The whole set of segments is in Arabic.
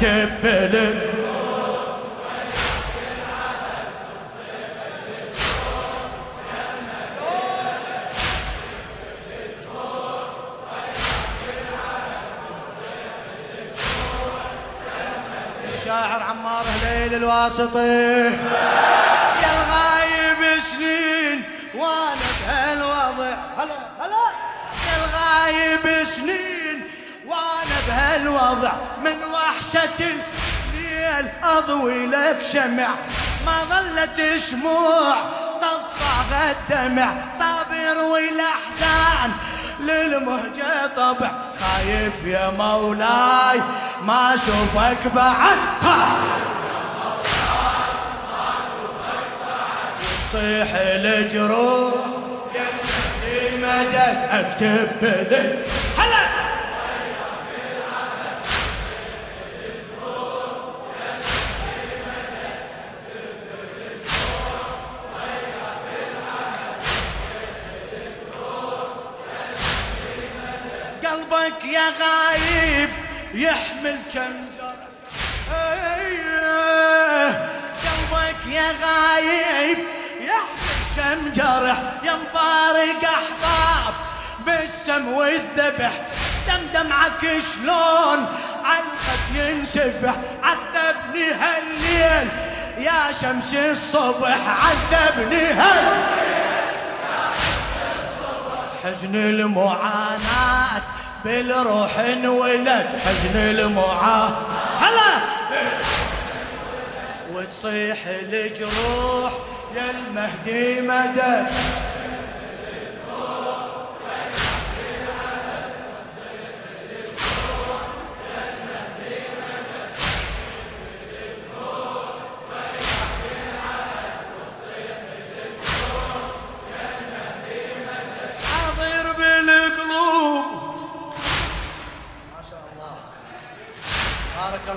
اكتب بلد الشاعر عمار هليل الواسطي. يا الغايب سنين وأنا بهالوضع. هلا هلا. يا الغايب سنين وأنا بهالوضع. من وحشة الليل أضوي لك شمع ما ظلت شموع طفى الدمع. صابر والأحزان للمهجة طبع. خايف يا مولاي ما أشوفك بعد. يصيح الجروح يا مدد؟ أكتب بدك هلا! غايب يحمل كم قلبك يا غايب يحمل كم جرح. يا مفارق أحباب بالسم والذبح. دم دمعك شلون عن خد ينسفح. عذبني هالليل يا شمس الصبح. عذبني هالليل حزن المعاناة بالروح انولد حزن المعاناة هلا! وتصيح الجروح يا المهدي مدد.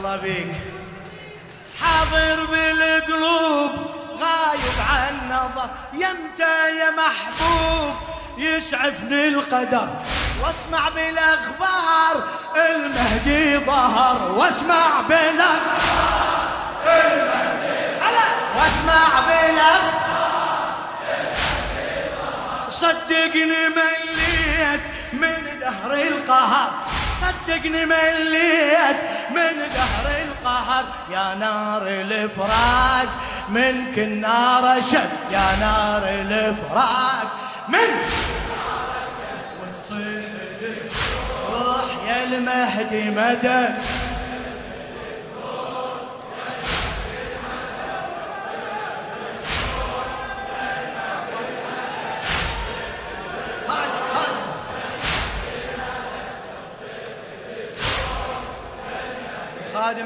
الله بيك. حاضر بالقلوب غايب عن نظر. يمتى يا محبوب يسعفني القدر. واسمع بالأخبار المهدي ظهر. واسمع بالأخبار المهدي واسمع بالأخبار صدقني مليت من دهر القهر. صدقني مليت من دهر القهر يا نار الفراق منك النار شد يا نار الفراق من وتصيح روح يا المهدي مدد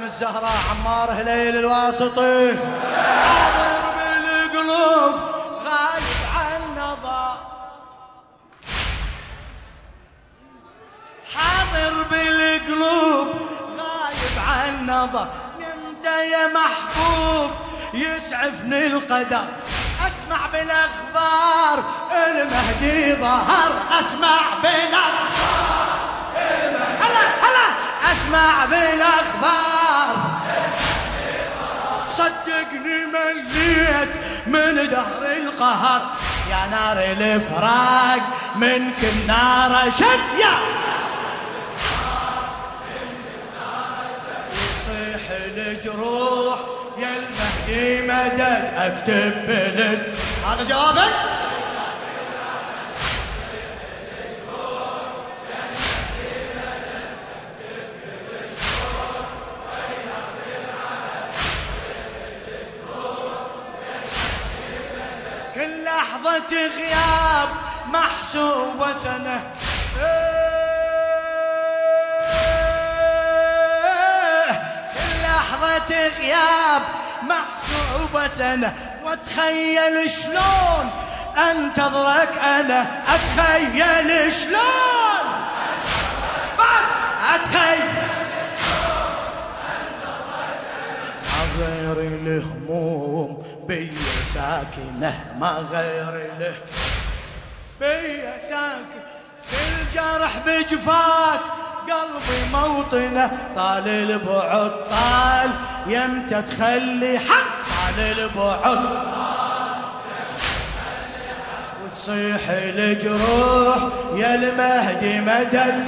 الزهراء عمار هليل الواسطي. حاضر بالقلوب غايب عن نظر حاضر بالقلوب غايب عن نظر انت يا محبوب يسعفني القدر. أسمع بالأخبار المهدي ظهر. أسمع بالأخبار. هلا أسمع بالأخبار. صدقني مليت من دهر القهر. يا نار الفراق منك النار شد يا. يصيح الجروح يا المهدي مدد أكتب بلد هذا جوابك؟ كل لحظة غياب محسوبة سنة كل لحظة غياب محسوبة سنة واتخيل شلون أنتظرك أنا؟ أتخيل شلون؟ بعد أتخيل غير الهموم بي ساكنة ما غير له. بي ساكن الجرح بجفاك قلبي موطنه طال البعد طال. يمتى تخلي حق طال البعد وتصيح الجروح يا المهدي مدد.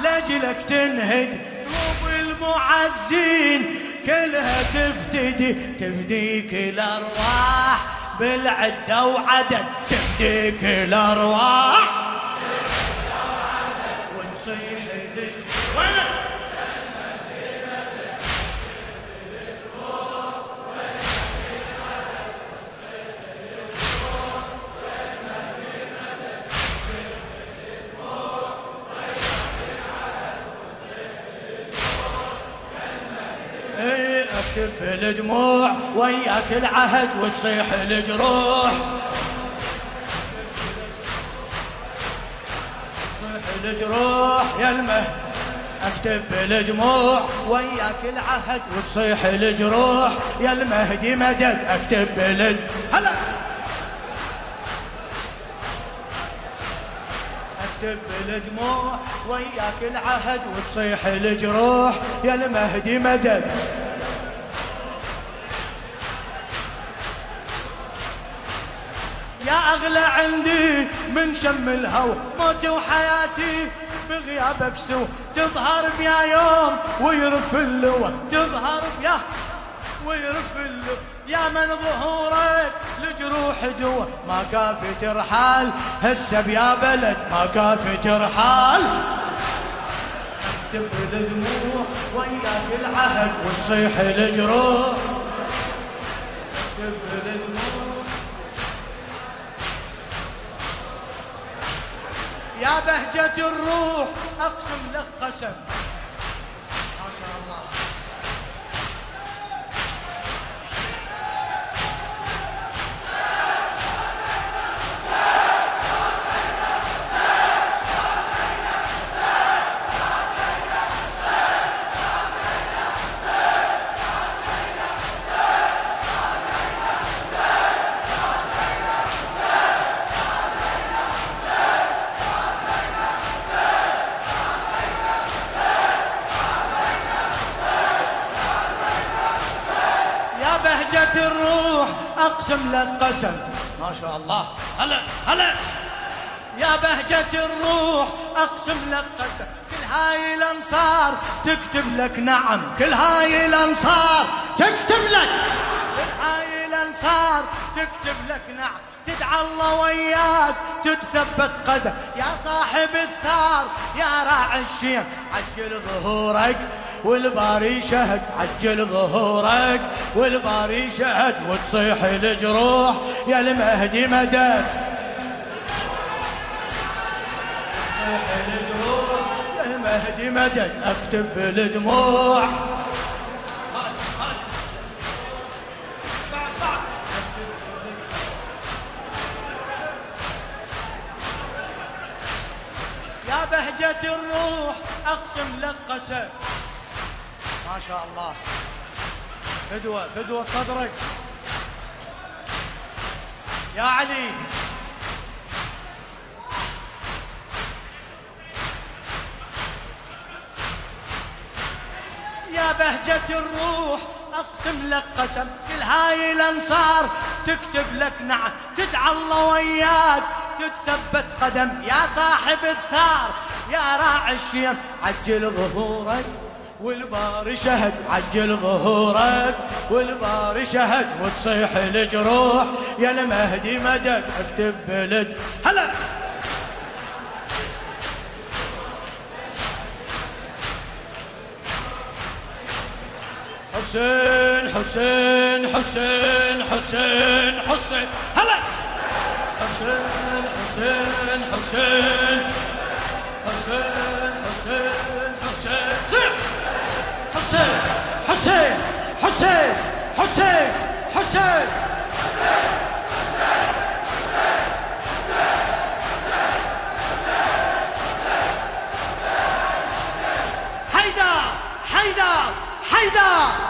لجلك تنهد قلوب المعزين كلها تفتدي تفديك الأرواح بالعدة وعدد تفديك الأرواح. اكتب الدموع وياك العهد وتصيح الجروح. تصيح الجروح يا المه. أكتب الدموع وياك العهد وتصيح الجروح. يا المهدي مدد أكتب الد هلا! أكتب الدموع وياك العهد وتصيح الجروح. يا المهدي مدد. يا أغلى عندي من شم الهوى موتي وحياتي بغيابك سوى تظهر بيا يوم ويرف اللوى تظهر بيا ويرف اللوى. يا من ظهورك لجروح دوا ما كافي ترحال هسه بيا بلد ما كافي ترحال. تبرد دموع وياك العهد وتصيح الجروح. تبرد دموع يا بهجة الروح أقسم لك قسم. لك قسم. ما شاء الله. هلا هلا. يا بهجة الروح أقسم لك قسم. كل هاي الأنصار تكتب لك نعم. كل هاي الأنصار تكتب لك. كل هاي الأنصار تكتب لك نعم. تدعى الله وياك تتثبت قدم. يا صاحب الثار يا راعي الشيم عجل ظهورك. والباري شهد عجل ظهورك. والباري شهد وتصيح الجروح. يا المهدي مدد تصيح الجروح. يا المهدي مدد اكتب بالدموع. يا بهجة الروح أقسم لك قسم. ما شاء الله. فدوة فدوة صدرك. يا علي. يا بهجة الروح أقسم لك قسم. كل هاي الأنصار تكتب لك نعم. تدعى الله وياك. تتثبت قدم. يا صاحب الثار يا راعي الشيم. عجل ظهورك. والبار شهد عجل ظهورك. والبار شهد وتصيح الجروح. يا المهدي مدد اكتب بلد. هلا! حسين حسين حسين حسين حسين. هلا! حسين حسين. حسين حسين حسين. حسين! حسين! حيدر! حيدر! حيدر!